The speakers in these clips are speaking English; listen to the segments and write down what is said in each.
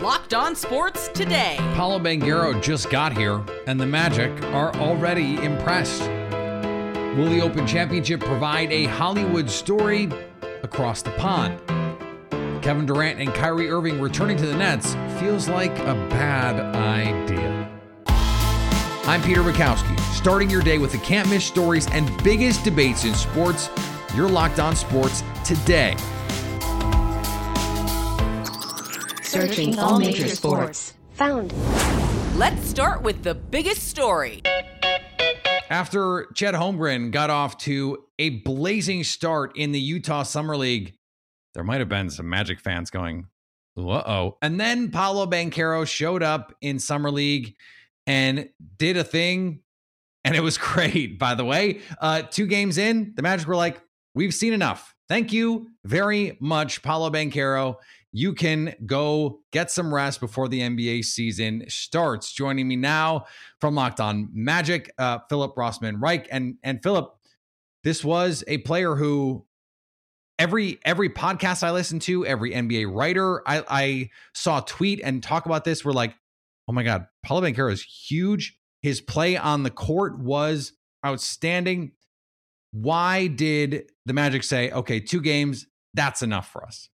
Locked On Sports Today. Paolo Banchero just got here, and the Magic are already impressed. Will the Open Championship provide a Hollywood story across the pond? Kevin Durant and Kyrie Irving returning to the Nets feels like a bad idea. I'm Peter Bukowski, starting your day with the can't miss stories and biggest debates in sports. You're locked on sports today. Searching all major sports. Found. Let's start with the biggest story. After Chet Holmgren got off to a blazing start in the Utah Summer League, there might have been some Magic fans going, uh oh. And then Paolo Banchero showed up in Summer League and did a thing, and it was great, by the way. Uh, two games in, the Magic were like, we've seen enough. Thank you very much, Paolo Banchero you can go get some rest before the NBA season starts. Joining me now from Locked On Magic, uh, Philip Rossman Reich, and and Philip, this was a player who every every podcast I listened to, every NBA writer I, I saw tweet and talk about this were like, oh my god, Paolo Banchero is huge. His play on the court was outstanding. Why did the Magic say, okay, two games, that's enough for us?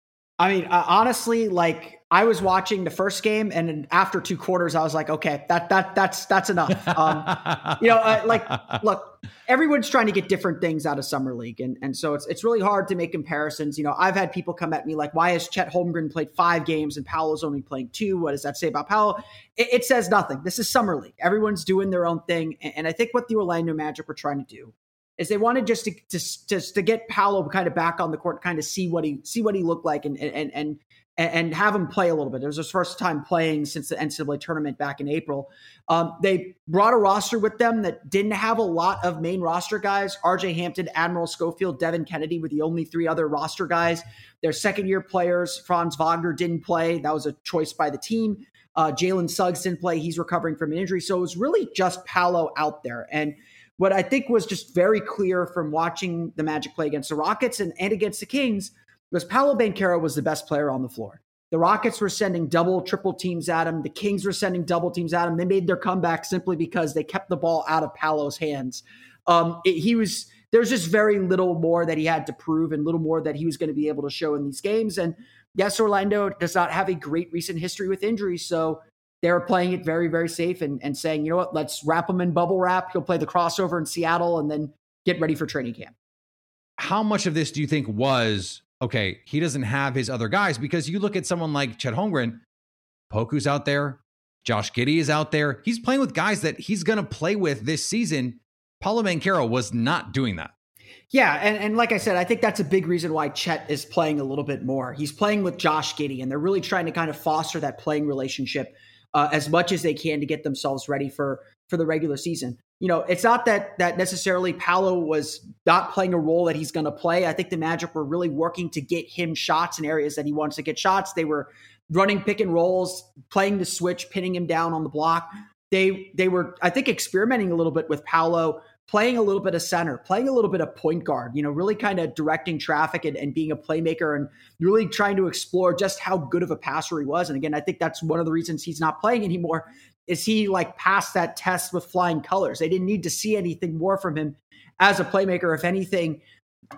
I mean, uh, honestly, like I was watching the first game, and after two quarters, I was like, okay, that that that's that's enough. Um, you know, uh, like look, everyone's trying to get different things out of summer league, and and so it's it's really hard to make comparisons. You know, I've had people come at me like, why has Chet Holmgren played five games and Paolo's only playing two? What does that say about Powell? It, it says nothing. This is summer league. Everyone's doing their own thing, and, and I think what the Orlando Magic were trying to do is they wanted just to just just to get Paolo kind of back on the court, kind of see what he see what he looked like, and and and and have him play a little bit. It was his first time playing since the NCAA tournament back in April. Um, they brought a roster with them that didn't have a lot of main roster guys. RJ Hampton, Admiral Schofield, Devin Cannady were the only three other roster guys. Their second year players, Franz Wagner didn't play. That was a choice by the team. Uh, Jalen Suggs didn't play. He's recovering from an injury. So it was really just Paolo out there. And what I think was just very clear from watching the Magic play against the Rockets and, and against the Kings was Paolo Banchero was the best player on the floor. The Rockets were sending double, triple teams at him. The Kings were sending double teams at him. They made their comeback simply because they kept the ball out of Paolo's hands. Um, it, he was there's just very little more that he had to prove and little more that he was going to be able to show in these games. And yes, Orlando does not have a great recent history with injuries, so they were playing it very, very safe and, and saying, you know what, let's wrap him in bubble wrap. He'll play the crossover in Seattle and then get ready for training camp. How much of this do you think was okay? He doesn't have his other guys because you look at someone like Chet Holmgren, Poku's out there, Josh Giddey is out there. He's playing with guys that he's going to play with this season. Paolo Banchero was not doing that. Yeah, and, and like I said, I think that's a big reason why Chet is playing a little bit more. He's playing with Josh Giddey, and they're really trying to kind of foster that playing relationship uh, as much as they can to get themselves ready for for the regular season. You know, it's not that that necessarily Paolo was not playing a role that he's going to play. I think the Magic were really working to get him shots in areas that he wants to get shots. They were running pick and rolls, playing the switch, pinning him down on the block. They they were, I think, experimenting a little bit with Paolo playing a little bit of center, playing a little bit of point guard, you know, really kind of directing traffic and, and, being a playmaker and really trying to explore just how good of a passer he was. And again, I think that's one of the reasons he's not playing anymore is he like passed that test with flying colors. They didn't need to see anything more from him as a playmaker. If anything,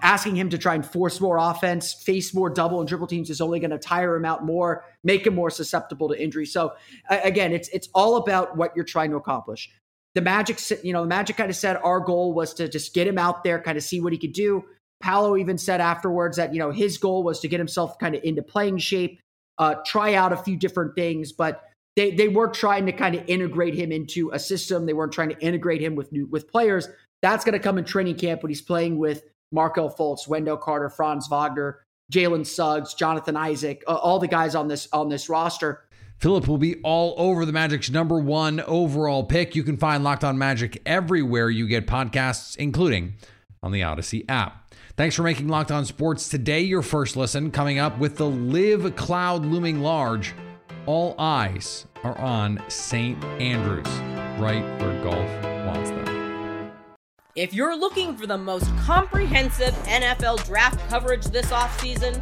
asking him to try and force more offense, face more double and triple teams is only going to tire him out more, make him more susceptible to injury. So again, it's it's all about what you're trying to accomplish the Magic, you know, the Magic kind of said our goal was to just get him out there, kind of see what he could do. Paolo even said afterwards that you know his goal was to get himself kind of into playing shape, uh, try out a few different things, but they they weren't trying to kind of integrate him into a system. They weren't trying to integrate him with new with players. That's going to come in training camp when he's playing with Markelle Fultz, Wendell Carter, Franz Wagner, Jalen Suggs, Jonathan Isaac, uh, all the guys on this on this roster. Philip will be all over the Magic's number one overall pick. You can find Locked On Magic everywhere you get podcasts, including on the Audacy app. Thanks for making Locked On Sports today your first listen. Coming up with the LIV cloud looming large, all eyes are on St. Andrews, right where golf wants them. If you're looking for the most comprehensive NFL draft coverage this offseason,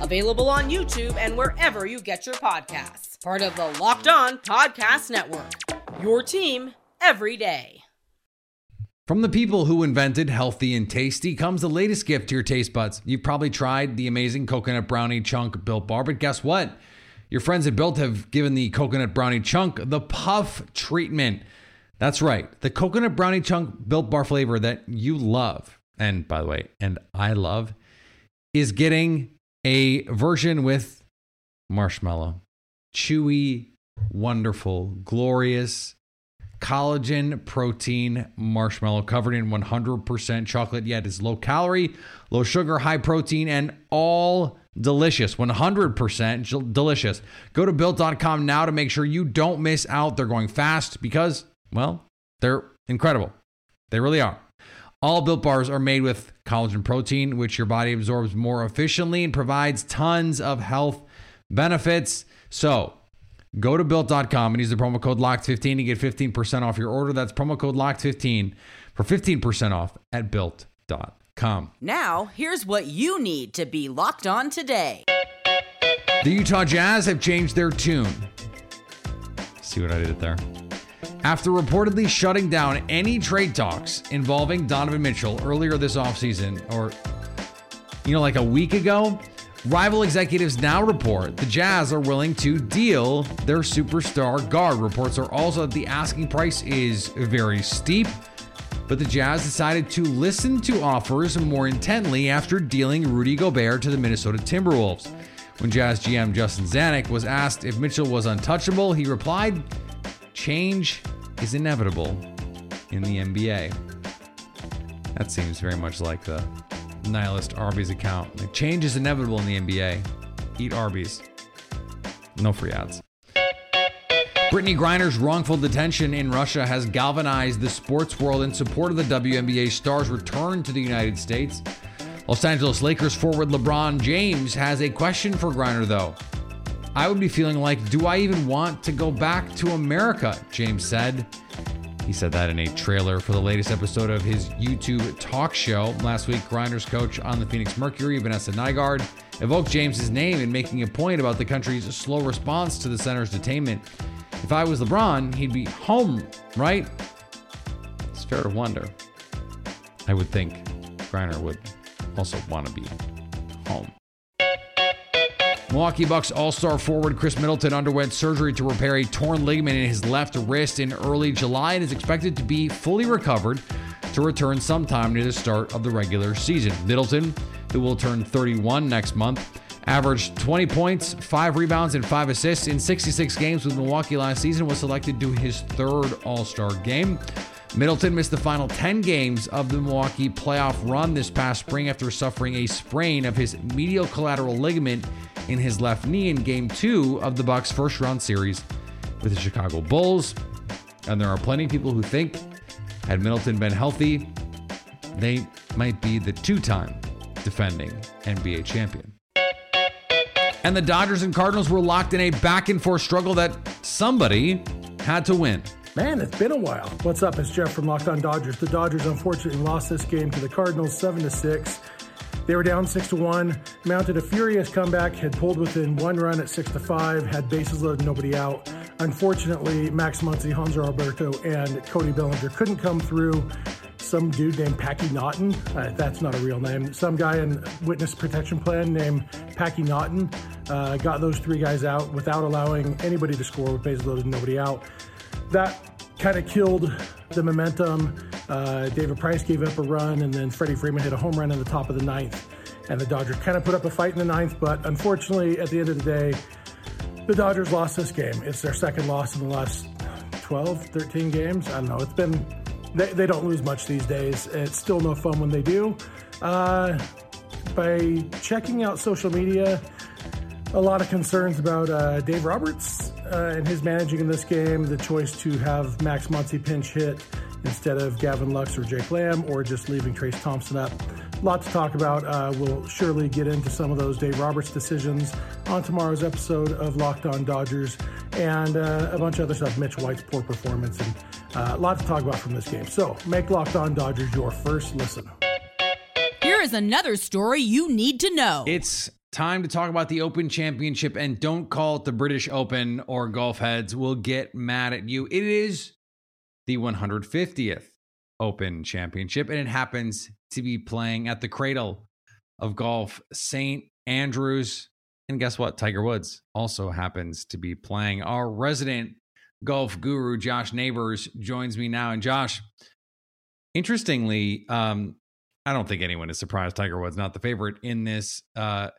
available on YouTube and wherever you get your podcasts. Part of the Locked On Podcast Network. Your team every day. From the people who invented healthy and tasty comes the latest gift to your taste buds. You've probably tried the amazing coconut brownie chunk built bar, but guess what? Your friends at Built have given the coconut brownie chunk the puff treatment. That's right. The coconut brownie chunk built bar flavor that you love, and by the way, and I love, is getting a version with marshmallow. Chewy, wonderful, glorious, collagen protein marshmallow covered in 100% chocolate, yet is low calorie, low sugar, high protein, and all delicious. 100% delicious. Go to built.com now to make sure you don't miss out. They're going fast because well, they're incredible. They really are. All built bars are made with collagen protein, which your body absorbs more efficiently and provides tons of health benefits. So go to built.com and use the promo code LOCKED15 to get 15% off your order. That's promo code LOCKED15 for 15% off at built.com. Now, here's what you need to be locked on today. The Utah Jazz have changed their tune. See what I did there? After reportedly shutting down any trade talks involving Donovan Mitchell earlier this offseason, or, you know, like a week ago, rival executives now report the Jazz are willing to deal their superstar guard. Reports are also that the asking price is very steep, but the Jazz decided to listen to offers more intently after dealing Rudy Gobert to the Minnesota Timberwolves. When Jazz GM Justin Zanik was asked if Mitchell was untouchable, he replied, Change is inevitable in the NBA. That seems very much like the nihilist Arby's account. Like, change is inevitable in the NBA. Eat Arby's. No free ads. Brittney Griner's wrongful detention in Russia has galvanized the sports world in support of the WNBA star's return to the United States. Los Angeles Lakers forward LeBron James has a question for Griner, though. I would be feeling like, do I even want to go back to America? James said. He said that in a trailer for the latest episode of his YouTube talk show. Last week, Griner's coach on the Phoenix Mercury, Vanessa Nygaard, evoked James's name in making a point about the country's slow response to the center's detainment. If I was LeBron, he'd be home, right? It's fair to wonder. I would think Griner would also want to be home. Milwaukee Bucks All Star forward Khris Middleton underwent surgery to repair a torn ligament in his left wrist in early July and is expected to be fully recovered to return sometime near the start of the regular season. Middleton, who will turn 31 next month, averaged 20 points, 5 rebounds, and 5 assists in 66 games with Milwaukee last season, was selected to his third All Star game. Middleton missed the final 10 games of the Milwaukee playoff run this past spring after suffering a sprain of his medial collateral ligament in his left knee in game 2 of the Bucks first round series with the Chicago Bulls. And there are plenty of people who think had Middleton been healthy, they might be the two-time defending NBA champion. And the Dodgers and Cardinals were locked in a back and forth struggle that somebody had to win. Man, it's been a while. What's up? It's Jeff from Locked On Dodgers. The Dodgers unfortunately lost this game to the Cardinals 7 to 6. They were down 6 to 1, mounted a furious comeback, had pulled within one run at 6 to 5, had bases loaded, nobody out. Unfortunately, Max Muncy, Hanser Alberto, and Cody Bellinger couldn't come through. Some dude named Packy Naughton, uh, that's not a real name, some guy in witness protection plan named Packy Naughton uh, got those three guys out without allowing anybody to score with bases loaded, nobody out that kind of killed the momentum Uh, David Price gave up a run, and then Freddie Freeman hit a home run in the top of the ninth. And the Dodgers kind of put up a fight in the ninth, but unfortunately, at the end of the day, the Dodgers lost this game. It's their second loss in the last 12, 13 games. I don't know. It's been, they, they don't lose much these days. It's still no fun when they do. Uh, by checking out social media, a lot of concerns about uh, Dave Roberts uh, and his managing in this game, the choice to have Max Muncy pinch hit instead of Gavin Lux or Jake Lamb, or just leaving Trayce Thompson up. A lot to talk about. Uh, we'll surely get into some of those Dave Roberts decisions on tomorrow's episode of Locked On Dodgers and uh, a bunch of other stuff. Mitch White's poor performance and uh, a lot to talk about from this game. So make Locked On Dodgers your first listen. Here is another story you need to know. It's time to talk about the Open Championship and don't call it the British Open or golf heads will get mad at you. It is the 150th Open Championship and it happens to be playing at the cradle of golf, St. Andrews. And guess what? Tiger Woods also happens to be playing. Our resident golf guru, Josh Neighbors, joins me now. And Josh, interestingly, um, I don't think anyone is surprised Tiger Woods not the favorite in this uh,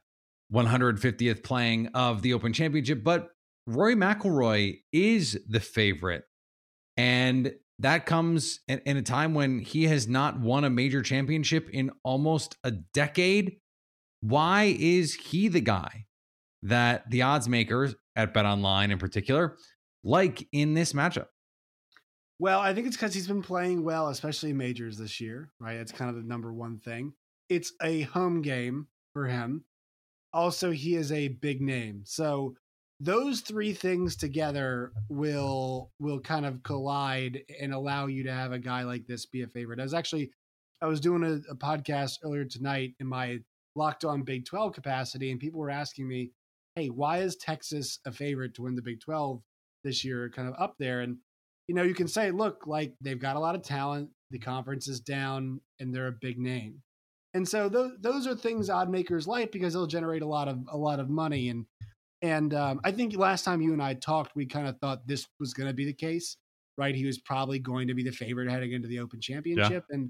150th playing of the Open Championship, but Rory McIlroy is the favorite. And that comes in, a time when he has not won a major championship in almost a decade. Why is he the guy that the odds makers at Bet Online in particular like in this matchup? Well, I think it's because he's been playing well, especially majors this year, right? It's kind of the number one thing. It's a home game for him. Also, he is a big name. So those three things together will will kind of collide and allow you to have a guy like this be a favorite. I was actually I was doing a, a podcast earlier tonight in my locked on Big 12 capacity, and people were asking me, Hey, why is Texas a favorite to win the Big 12 this year? Kind of up there. And you know, you can say, look, like they've got a lot of talent, the conference is down, and they're a big name. And so those those are things odd makers like because they'll generate a lot of a lot of money and and um, I think last time you and I talked, we kind of thought this was going to be the case, right? He was probably going to be the favorite heading into the Open Championship, yeah. and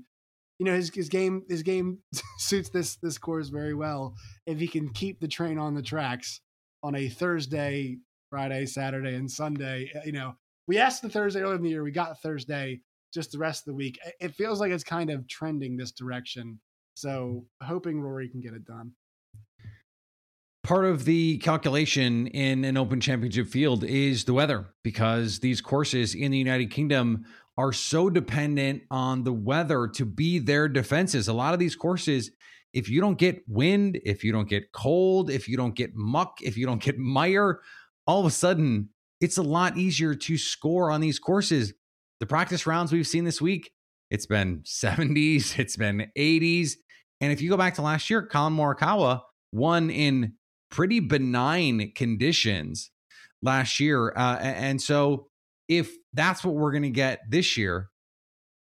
you know his his game his game suits this this course very well if he can keep the train on the tracks on a Thursday, Friday, Saturday, and Sunday. Uh, you know, we asked the Thursday earlier in the year, we got Thursday. Just the rest of the week, it feels like it's kind of trending this direction. So, hoping Rory can get it done part of the calculation in an open championship field is the weather because these courses in the United Kingdom are so dependent on the weather to be their defenses. A lot of these courses, if you don't get wind, if you don't get cold, if you don't get muck, if you don't get mire, all of a sudden it's a lot easier to score on these courses. The practice rounds we've seen this week, it's been 70s, it's been 80s. And if you go back to last year, Collin Morikawa won in pretty benign conditions last year. Uh, and so, if that's what we're going to get this year,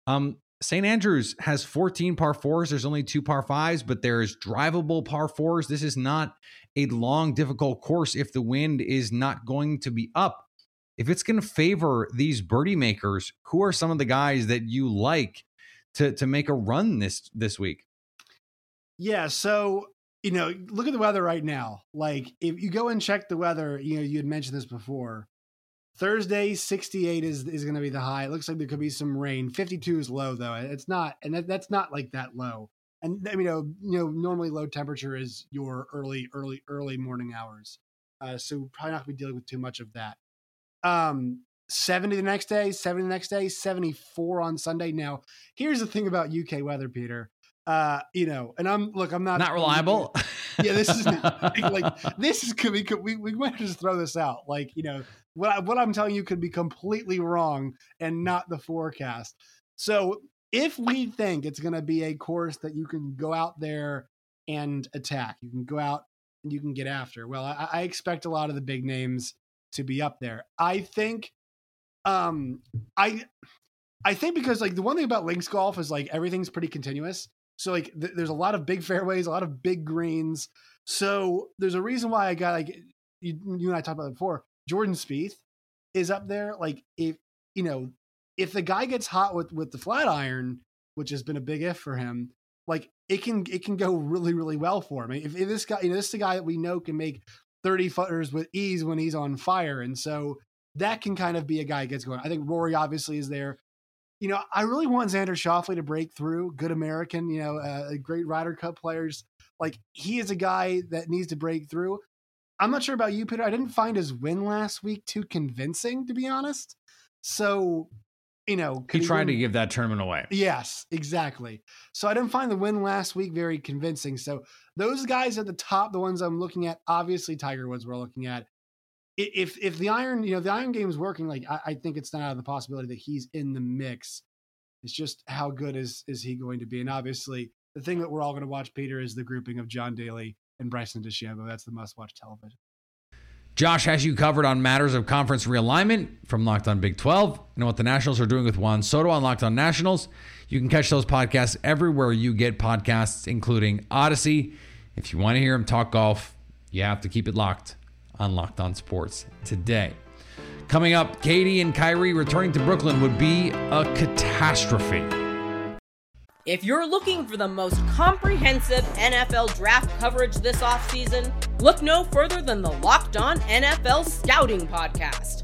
um, St. Andrews has 14 par fours. There's only two par fives, but there's drivable par fours. This is not a long, difficult course if the wind is not going to be up. If it's going to favor these birdie makers, who are some of the guys that you like to to make a run this this week? Yeah, so you know, look at the weather right now. Like if you go and check the weather, you know, you had mentioned this before. Thursday, 68 is is going to be the high. It looks like there could be some rain. 52 is low though. It's not, and that, that's not like that low. And you know, you know, normally low temperature is your early, early, early morning hours. Uh, so probably not going to be dealing with too much of that. Um, 70 the next day, 70 the next day, 74 on Sunday. Now, here's the thing about UK weather, Peter uh you know and i'm look i'm not not reliable? yeah this is like this is could be could, we, we might just throw this out. Like you know what, I, what i'm telling you could be completely wrong and not the forecast. So if we think it's going to be a course that you can go out there and attack you can go out and you can get after well I, I expect a lot of the big names to be up there. I think um i I think because like the one thing about links golf is like everything's pretty continuous. So like th- there's a lot of big fairways, a lot of big greens. So there's a reason why I got like you, you and I talked about it before. Jordan Spieth is up there. Like if you know if the guy gets hot with with the flat iron, which has been a big if for him, like it can it can go really really well for him. If, if this guy, you know, this is a guy that we know can make thirty footers with ease when he's on fire, and so that can kind of be a guy that gets going. I think Rory obviously is there. You know, I really want Xander Schauffele to break through. Good American, you know, uh, great Ryder Cup players. Like he is a guy that needs to break through. I'm not sure about you, Peter. I didn't find his win last week too convincing, to be honest. So, you know, He tried win- to give that tournament away. Yes, exactly. So I didn't find the win last week very convincing. So those guys at the top, the ones I'm looking at, obviously Tiger Woods we're looking at. If if the iron, you know, the iron game is working, like I, I think it's not out of the possibility that he's in the mix. It's just how good is is he going to be? And obviously, the thing that we're all going to watch, Peter, is the grouping of John Daly and Bryson DeChambeau. That's the must watch television. Josh has you covered on matters of conference realignment from Locked On Big 12 and what the Nationals are doing with Juan Soto on Locked On Nationals. You can catch those podcasts everywhere you get podcasts, including Audacy. If you want to hear him talk golf, you have to keep it locked on Locked On Sports today. Coming up, KD and Kyrie returning to Brooklyn would be a catastrophe. If you're looking for the most comprehensive NFL draft coverage this offseason, look no further than the Locked On NFL Scouting Podcast.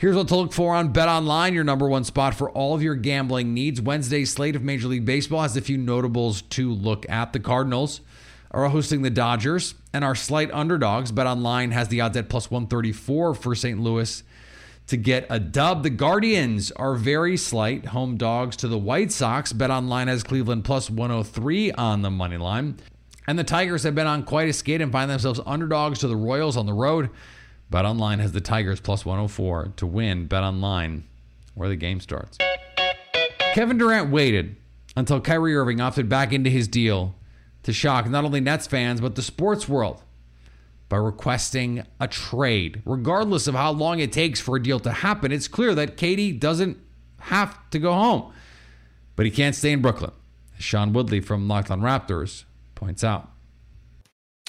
Here's what to look for on Bet Online, your number one spot for all of your gambling needs. Wednesday's slate of Major League Baseball has a few notables to look at. The Cardinals are hosting the Dodgers, and are slight underdogs. Bet Online has the odds at plus 134 for St. Louis to get a dub. The Guardians are very slight home dogs to the White Sox. Bet Online has Cleveland plus 103 on the money line. And the Tigers have been on quite a skate and find themselves underdogs to the Royals on the road. Bet Online has the Tigers plus 104 to win. Bet Online, where the game starts. Kevin Durant waited until Kyrie Irving opted back into his deal to shock not only Nets fans, but the sports world by requesting a trade. Regardless of how long it takes for a deal to happen, it's clear that KD doesn't have to go home, but he can't stay in Brooklyn. As Sean Woodley from Locked on Raptors points out.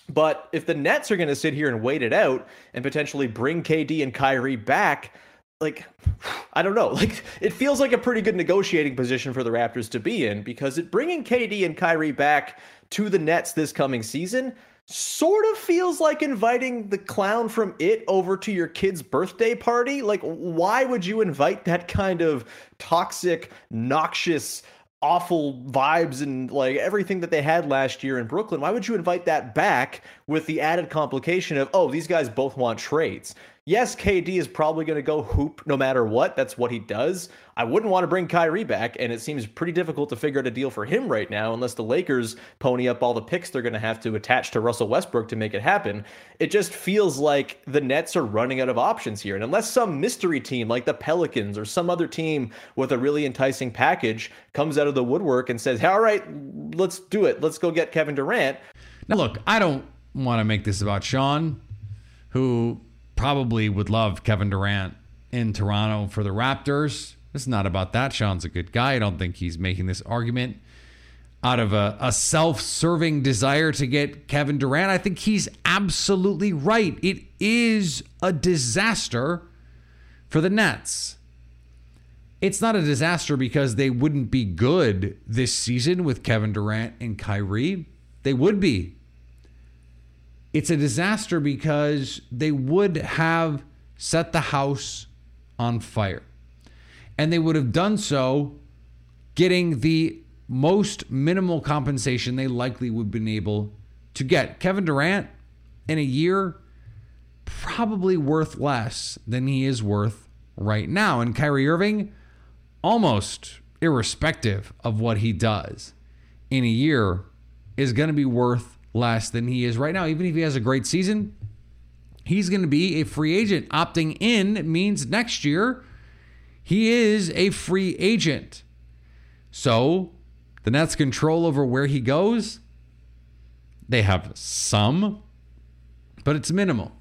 But if the Nets are going to sit here and wait it out and potentially bring KD and Kyrie back, like I don't know, like it feels like a pretty good negotiating position for the Raptors to be in because it bringing KD and Kyrie back to the Nets this coming season sort of feels like inviting the clown from it over to your kid's birthday party. Like why would you invite that kind of toxic, noxious awful vibes and like everything that they had last year in Brooklyn. Why would you invite that back with the added complication of, oh, these guys both want trades? Yes, KD is probably going to go hoop no matter what. That's what he does. I wouldn't want to bring Kyrie back, and it seems pretty difficult to figure out a deal for him right now unless the Lakers pony up all the picks they're going to have to attach to Russell Westbrook to make it happen. It just feels like the Nets are running out of options here. And unless some mystery team like the Pelicans or some other team with a really enticing package comes out of the woodwork and says, all right, let's do it. Let's go get Kevin Durant. Now, look, I don't want to make this about Sean, who probably would love Kevin Durant in Toronto for the Raptors. It's not about that. Sean's a good guy. I don't think he's making this argument out of a, a self serving desire to get Kevin Durant. I think he's absolutely right. It is a disaster for the Nets. It's not a disaster because they wouldn't be good this season with Kevin Durant and Kyrie. They would be. It's a disaster because they would have set the house on fire. And they would have done so getting the most minimal compensation they likely would have been able to get. Kevin Durant, in a year, probably worth less than he is worth right now. And Kyrie Irving, almost irrespective of what he does in a year, is going to be worth less than he is right now. Even if he has a great season, he's going to be a free agent. Opting in means next year He is a free agent. So the Nets' control over where he goes, they have some, but it's minimal.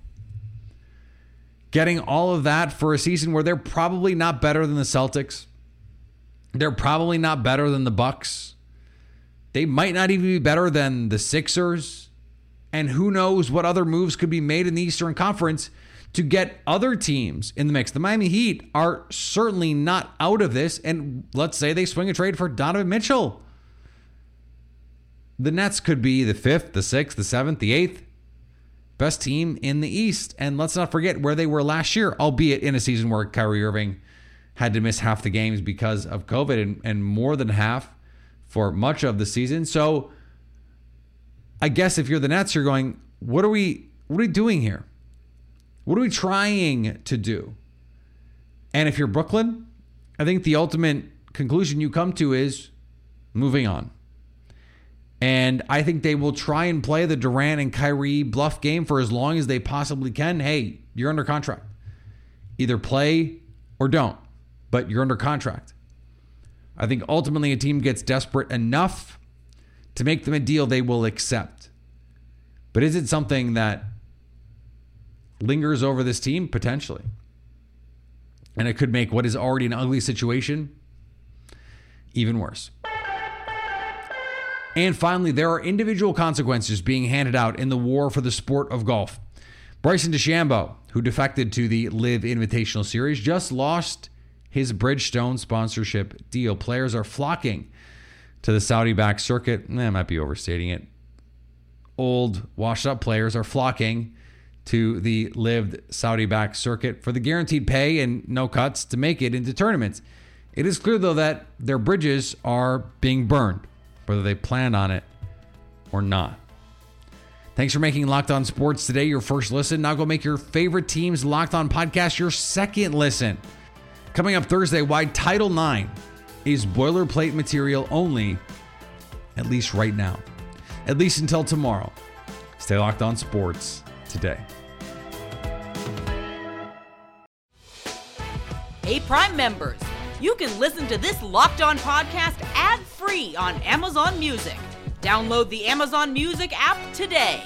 Getting all of that for a season where they're probably not better than the Celtics. They're probably not better than the Bucks. They might not even be better than the Sixers. And who knows what other moves could be made in the Eastern Conference to get other teams in the mix. The Miami Heat are certainly not out of this. And let's say they swing a trade for Donovan Mitchell. The Nets could be the fifth, the sixth, the seventh, the eighth best team in the East. And let's not forget where they were last year, albeit in a season where Kyrie Irving had to miss half the games because of COVID and, and more than half for much of the season. So I guess if you're the Nets, you're going, what are we what are we doing here? What are we trying to do? And if you're Brooklyn, I think the ultimate conclusion you come to is moving on. And I think they will try and play the Durant and Kyrie bluff game for as long as they possibly can. Hey, you're under contract. Either play or don't, but you're under contract. I think ultimately a team gets desperate enough to make them a deal they will accept. But is it something that lingers over this team? Potentially. And it could make what is already an ugly situation even worse. And finally, there are individual consequences being handed out in the war for the sport of golf. Bryson DeChambeau, who defected to the LIV Invitational Series, just lost his Bridgestone sponsorship deal. Players are flocking to the Saudi backed circuit. Eh, I might be overstating it. Old, washed up players are flocking to the lived Saudi backed circuit for the guaranteed pay and no cuts to make it into tournaments. It is clear, though, that their bridges are being burned whether they plan on it or not. Thanks for making Locked On Sports today your first listen. Now go make your favorite team's Locked On podcast your second listen. Coming up Thursday, why Title IX is boilerplate material only, at least right now. At least until tomorrow. Stay locked on sports today. Hey, Prime members, you can listen to this Locked On podcast ad free on Amazon Music. Download the Amazon Music app today.